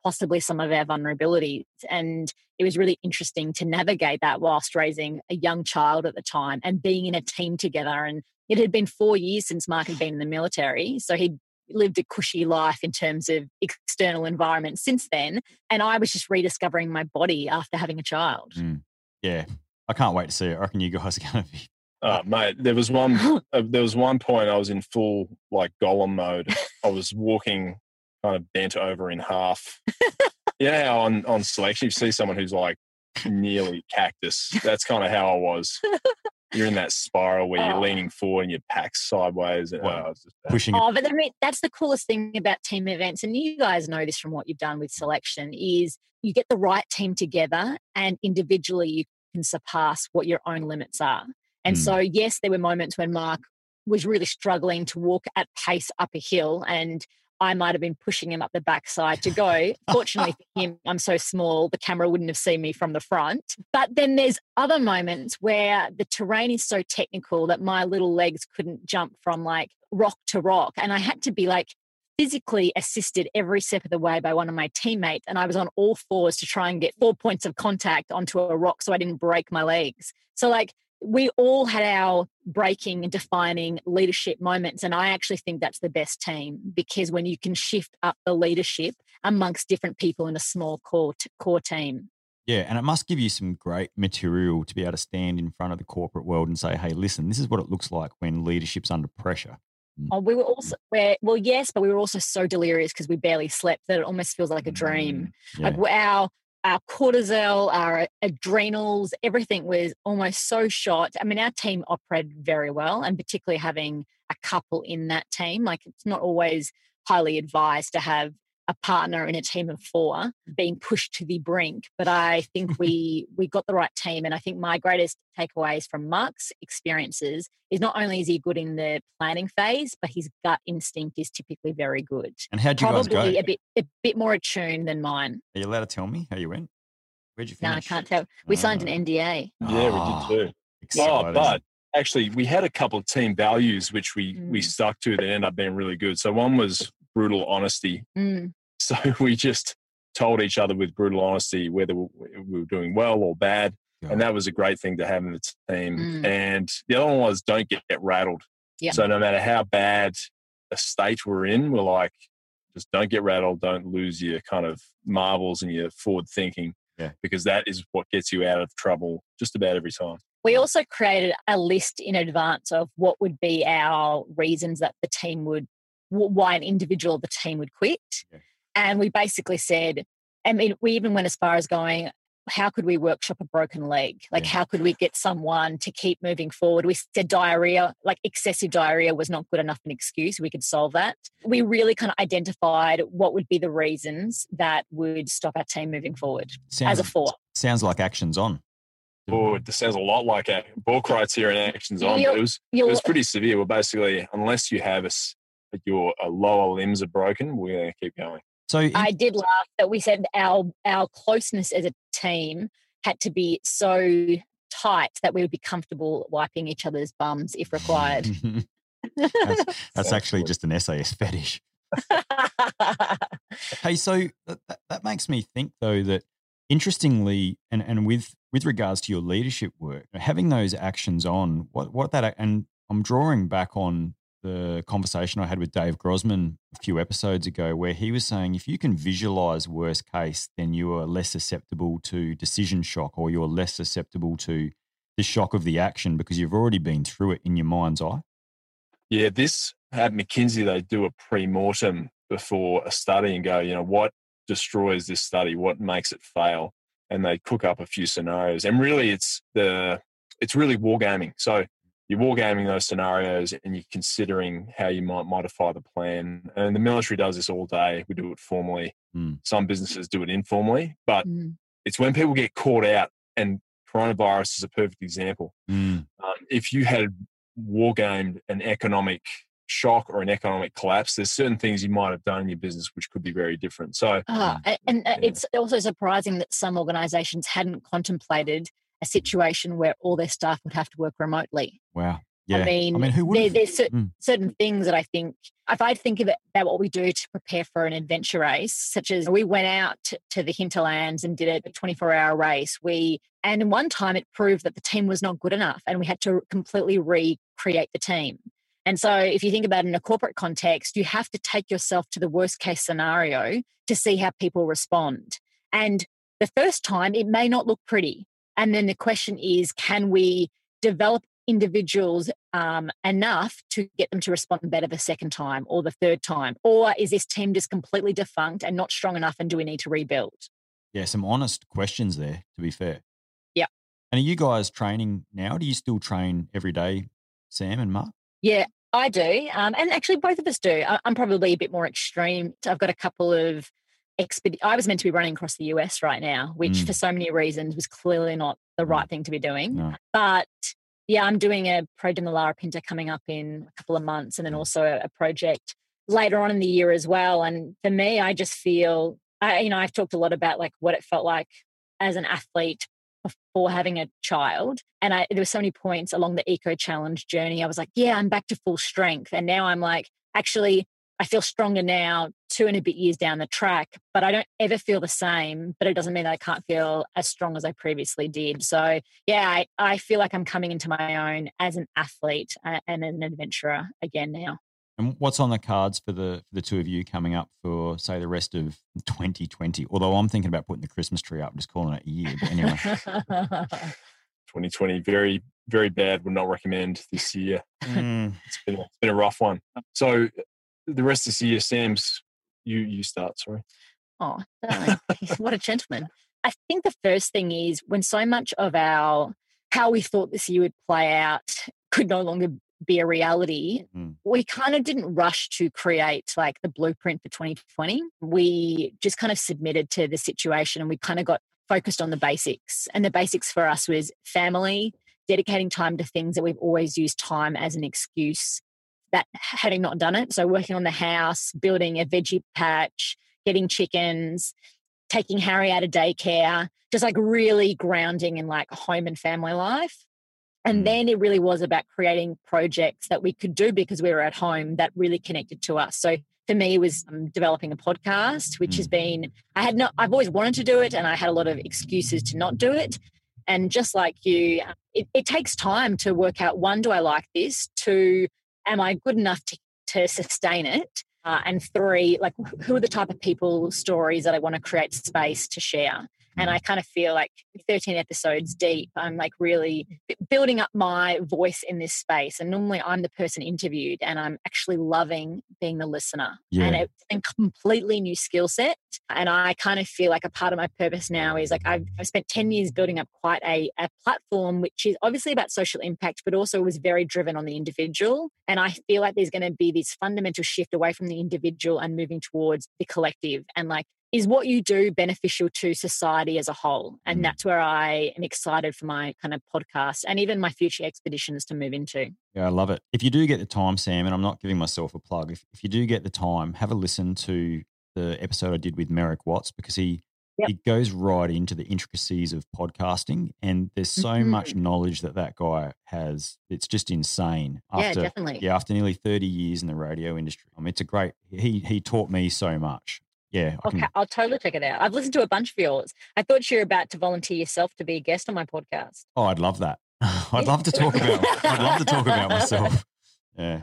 possibly some of our vulnerabilities. And it was really interesting to navigate that whilst raising a young child at the time and being in a team together. And it had been four years since Mark had been in the military. So he'd lived a cushy life in terms of external environment since then. And I was just rediscovering my body after having a child. Mm. Yeah. I can't wait to see it. I reckon you guys are gonna be Oh, mate, there was one. uh, there was one point I was in full like Gollum mode. I was walking kind of bent over in half, yeah, on on selection, you see someone who's like nearly cactus. That's kind of how I was. You're in that spiral where you're Oh. leaning forward and your pack's sideways. And, Wow. oh, it's just bad. Pushing. Oh, but I mean, that's the coolest thing about team events, and you guys know this from what you've done with selection, is you get the right team together and individually you can surpass what your own limits are. And Mm. so, yes, there were moments when Mark was really struggling to walk at pace up a hill and I might have been pushing him up the backside to go. Fortunately for him, I'm so small, the camera wouldn't have seen me from the front. But then there's other moments where the terrain is so technical that my little legs couldn't jump from like rock to rock. And I had to be like physically assisted every step of the way by one of my teammates. And I was on all fours to try and get four points of contact onto a rock so I didn't break my legs. So, like, we all had our breaking and defining leadership moments. And I actually think that's the best team because when you can shift up the leadership amongst different people in a small core, t- core team. Yeah, and it must give you some great material to be able to stand in front of the corporate world and say, "Hey, listen, this is what it looks like when leadership's under pressure." Oh, we were also, we're, well, yes, but we were also so delirious because we barely slept that it almost feels like a dream. Mm, yeah. Like our our cortisol, our adrenals, everything was almost so shot. I mean, our team operated very well, and particularly having a couple in that team. Like it's not always highly advised to have a partner in a team of four being pushed to the brink. But I think we we got the right team, and I think my greatest takeaways from Mark's experiences is not only is he good in the planning phase, but his gut instinct is typically very good. And how'd you guys go? Probably a bit a bit more attuned than mine. Are you allowed to tell me how you went? Where'd you finish? No, I can't tell. We signed an Ah. NDA. Yeah, Ah, we did too. exciting. Oh, but actually, we had a couple of team values which we we Mm. stuck to that ended up being really good. So one was brutal honesty. Mm. So we just told each other with brutal honesty whether we we were doing well or bad, and that was a great thing to have in the team. Mm. And the other one was don't get, get rattled. Yeah. So no matter how bad a state we're in, we're like, just don't get rattled. Don't lose your kind of marbles and your forward thinking. Yeah. Because that is what gets you out of trouble just about every time. We also created a list in advance of what would be our reasons that the team would, why an individual of the team would quit. Yeah. And we basically said, I mean, we even went as far as going, how could we workshop a broken leg? Like, Yeah. how could we get someone to keep moving forward? We said diarrhea, like excessive diarrhea was not good enough an excuse. We could solve that. We really kind of identified what would be the reasons that would stop our team moving forward sounds, as a four. sounds like actions on. Oh, this sounds a lot like a ball criteria and actions on. But it was it was pretty severe. Well, basically, unless you have a s- like your uh, lower limbs are broken, we're going to keep going. So, in- I did laugh that we said our our closeness as a team had to be so tight that we would be comfortable wiping each other's bums if required. that's, that's actually just an SAS fetish. Hey, so that, that, that makes me think though that interestingly, and, and with with regards to your leadership work, having those actions on what what that and I'm drawing back on the conversation I had with Dave Grossman a few episodes ago, where he was saying if you can visualize worst case, then you are less susceptible to decision shock, or you're less susceptible to the shock of the action because you've already been through it in your mind's eye. Yeah, this at McKinsey they do a pre-mortem before a study and go, you know, what destroys this study? What makes it fail? And they cook up a few scenarios. And really, it's the it's really wargaming. So you're wargaming those scenarios and you're considering how you might modify the plan. And the military does this all day. We do it formally. Mm. Some businesses do it informally, but Mm. it's when people get caught out. And coronavirus is a perfect example Mm. um, if you had wargamed an economic shock or an economic collapse, there's certain things you might have done in your business which could be very different. So, a- and uh, Yeah. it's also surprising that some organizations hadn't contemplated a situation where all their staff would have to work remotely. Wow. Yeah. I mean, I mean, who would? there, there's cer- Mm. certain things that I think, if I think of it about what we do to prepare for an adventure race, such as we went out to, to the hinterlands and did a 24 hour race. We, and one time it proved that the team was not good enough and we had to completely recreate the team. And so if you think about it in a corporate context, you have to take yourself to the worst case scenario to see how people respond. And the first time, it may not look pretty. And then the question is, can we develop individuals um, enough to get them to respond better the second time or the third time? Or is this team just completely defunct and not strong enough? And do we need to rebuild? Yeah, some honest questions there, to be fair. Yeah. And are you guys training now? Do you still train every day, Sam and Mark? Yeah, I do. Um, and actually, both of us do. I, I'm probably a bit more extreme. I've got a couple of exped- I was meant to be running across the US right now, which Mm. for so many reasons was clearly not the Mm. right thing to be doing. No. But yeah, I'm doing a project in the Larapinta coming up in a couple of months, and then also a, a project later on in the year as well. And for me, I just feel, I, you know, I've talked a lot about like what it felt like as an athlete before having a child. And I, there were so many points along the eco challenge journey. I was like, yeah, I'm back to full strength. And now I'm like, actually, I feel stronger now, two and a bit years down the track, but I don't ever feel the same. But it doesn't mean that I can't feel as strong as I previously did. So, yeah, I, I feel like I'm coming into my own as an athlete uh, and an adventurer again now. And what's on the cards for the for the two of you coming up for say the rest of 2020? Although I'm thinking about putting the Christmas tree up, just calling it a year. But anyway, 2020, very, very bad. Would not recommend this year. Mm, It's been, it's been a rough one. So the rest of this year, Sam's, you you start. Sorry. Oh, what a gentleman. I think the first thing is when so much of our how we thought this year would play out could no longer be a reality, Mm. we kind of didn't rush to create like the blueprint for 2020. We just kind of submitted to the situation and we kind of got focused on the basics. And the basics for us was family, dedicating time to things that we've always used time as an excuse that having not done it. So working on the house, building a veggie patch, getting chickens, taking Harry out of daycare, just like really grounding in like home and family life. And Mm. then it really was about creating projects that we could do because we were at home that really connected to us. So for me, it was um, developing a podcast, which has been, I had not, I've always wanted to do it and I had a lot of excuses to not do it. And just like you, it, it takes time to work out one, do I like this? Two, am I good enough to, to sustain it? Uh, and three, like who are the type of people stories that I want to create space to share? And I mm. kind of feel like 13 episodes deep, I'm like really building up my voice in this space. And normally I'm the person interviewed and I'm actually loving being the listener. Yeah. And it's a completely new skill set. And I kind of feel like a part of my purpose now is like I've, I've spent 10 years building up quite a, a platform, which is obviously about social impact, but also was very driven on the individual. And I feel like there's going to be this fundamental shift away from the individual and moving towards the collective. And like, is what you do beneficial to society as a whole? And Mm. that's where I am excited for my kind of podcast and even my future expeditions to move into. yeah, I love it. If you do get the time, Sam, and I'm not giving myself a plug, if, if you do get the time, have a listen to the episode I did with Merrick Watts because he Yep. he goes right into the intricacies of podcasting, and there's so much knowledge that that guy has. It's just insane. yeah, After definitely. yeah, after nearly 30 years in the radio industry, I mean, it's a great. He he taught me so much. Yeah, I Okay, can, I'll totally check it out. I've listened to a bunch of yours. I thought you were about to volunteer yourself to be a guest on my podcast. Oh, I'd love that. I'd love to talk about. I'd love to talk about myself. Yeah,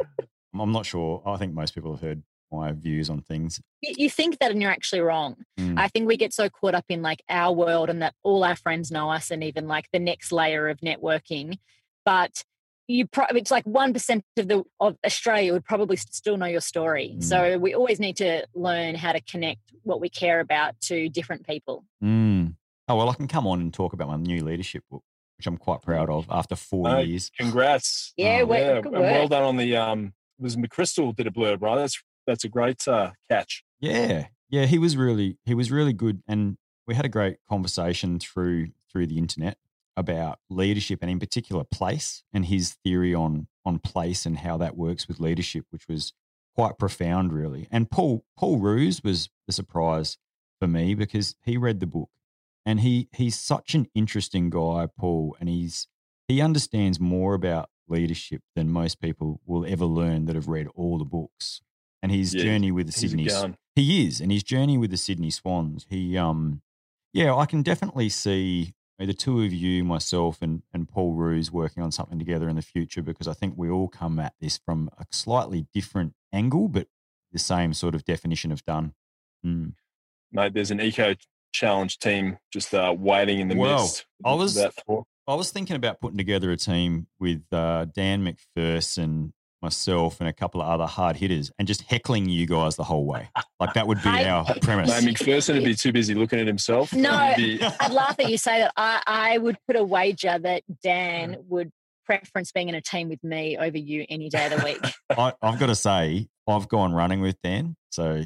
I'm not sure. I think most people have heard my views on things. You, you think that and you're actually wrong. Mm. I think we get so caught up in like our world and that all our friends know us and even like the next layer of networking. But you pro- it's like 1% of the of Australia would probably still know your story. Mm. So we always need to learn how to connect what we care about to different people. Mm. Oh well, I can come on and talk about my new leadership book, which I'm quite proud of after four No, years. Congrats. Yeah, Oh, well, yeah, and well done on the um. It was McChrystal did a blurb, right? That's that's a great uh, catch. Yeah, yeah, he was really he was really good, and we had a great conversation through through the internet about leadership and in particular place and his theory on on place and how that works with leadership, which was quite profound, really. And Paul Paul Roos was the surprise for me because he read the book, and he he's such an interesting guy, Paul, and he's he understands more about leadership than most people will ever learn that have read all the books. And his Yeah, journey with the Sydney he is, and his journey with the Sydney Swans. He, um, yeah, I can definitely see the two of you, myself, and and Paul Roos working on something together in the future because I think we all come at this from a slightly different angle, but the same sort of definition of done. Mm. Mate, there's an eco challenge team just uh, waiting in the Well, midst. I was- of that thought. I was thinking about putting together a team with uh, Dan MacPherson, myself, and a couple of other hard hitters, and just heckling you guys the whole way. Like that would be I- our premise. No, MacPherson would be too busy looking at himself. No. Be- I'd laugh that you say that. I, I would put a wager that Dan mm. would preference being in a team with me over you any day of the week. I, I've got to say, I've gone running with Dan, so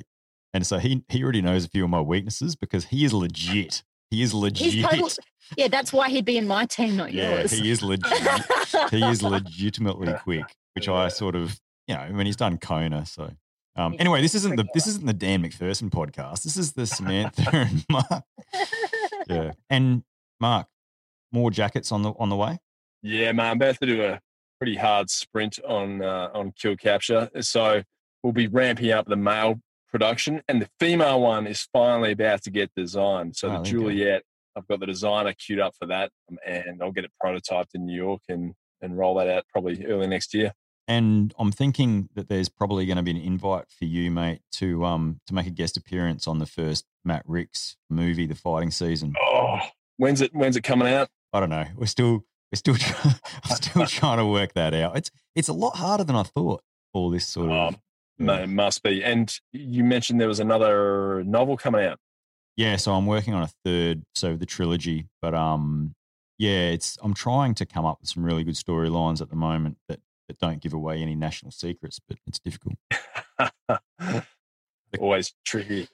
and so he he already knows a few of my weaknesses because he is legit. He is legit. He's total, yeah, that's why he'd be in my team, not yeah, yours. he is legit. he is legitimately quick, which I sort of, you know, when he's done Kona. So, um, anyway, this isn't the this isn't the Dan MacPherson podcast. This is the Samantha and Mark. Yeah, and Mark, more jackets on the on the way. Yeah, man, I'm about to do a pretty hard sprint on uh, on kill capture. So we'll be ramping up the male production, and the female one is finally about to get designed. So Oh, the there you go. Juliet, I've got the designer queued up for that, um, and I'll get it prototyped in New York and and roll that out probably early next year. And I'm thinking that there's probably going to be an invite for you, mate, to um to make a guest appearance on the first Matt Ricks movie, The Fighting Season. Oh, when's it? When's it coming out? I don't know. We're still we're still trying, we're still trying to work that out. It's it's a lot harder than I thought. All this sort of Um, No, it must be. And you mentioned there was another novel coming out. yeah. So I'm working on a third, so the trilogy. But um, yeah, it's I'm trying to come up with some really good storylines at the moment that that don't give away any national secrets, but it's difficult. Always tricky.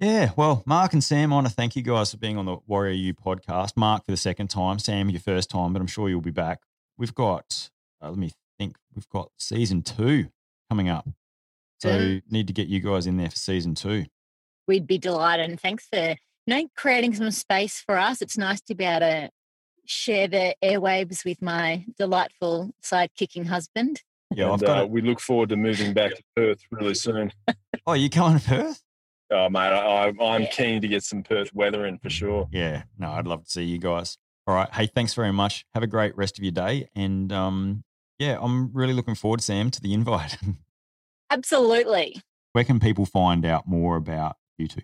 Yeah, well, Mark and Sam, I want to thank you guys for being on the Warrior U podcast. Mark for the second time, Sam your first time, but I'm sure you'll be back. We've got, uh, let me think, we've got season two coming up. So Yeah. need to get you guys in there for season two. We'd be delighted. And thanks for you know creating some space for us. It's nice to be able to share the airwaves with my delightful side kicking husband. Yeah, and, I've got uh, it. we look forward to moving back to Perth really soon. Oh, you coming to Perth? Oh, mate, I, I, I'm Yeah. keen to get some Perth weather in for sure. Yeah, no, I'd love to see you guys. All right. Hey, thanks very much. Have a great rest of your day. And um, yeah, I'm really looking forward, Sam, to the invite. Absolutely. Where can people find out more about you two?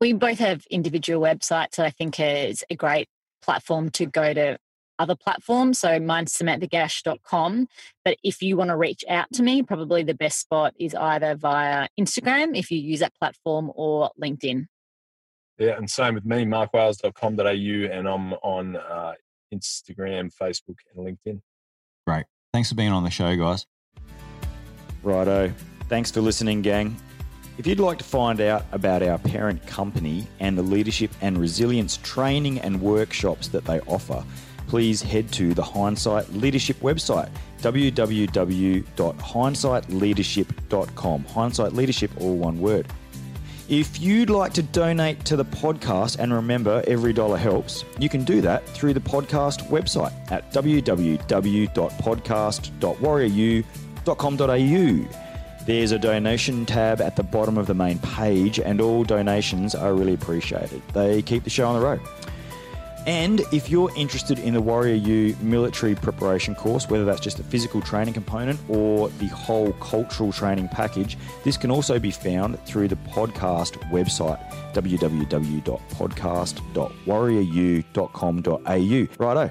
We both have individual websites that I think is a great platform to go to other platforms. So mine's samanthagash.com. But if you want to reach out to me, probably the best spot is either via Instagram if you use that platform or LinkedIn. Yeah, and same with me, markwales.com.au, and I'm on uh, Instagram, Facebook, and LinkedIn. Great. Thanks for being on the show, guys. Righto. Thanks for listening, gang. If you'd like to find out about our parent company and the leadership and resilience training and workshops that they offer, please head to the Hindsight Leadership website, www.hindsightleadership.com. Hindsight Leadership, all one word. If you'd like to donate to the podcast, and remember, every dollar helps, you can do that through the podcast website at www.podcast.warriorU.com.au. There's a donation tab at the bottom of the main page, and all donations are really appreciated. They keep the show on the road. And if you're interested in the Warrior U military preparation course, whether that's just a physical training component or the whole cultural training package, this can also be found through the podcast website, www.podcast.warriorU.com.au. Righto.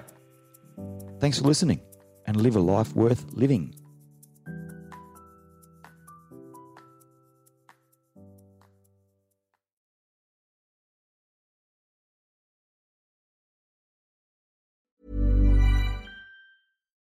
Thanks for listening and live a life worth living.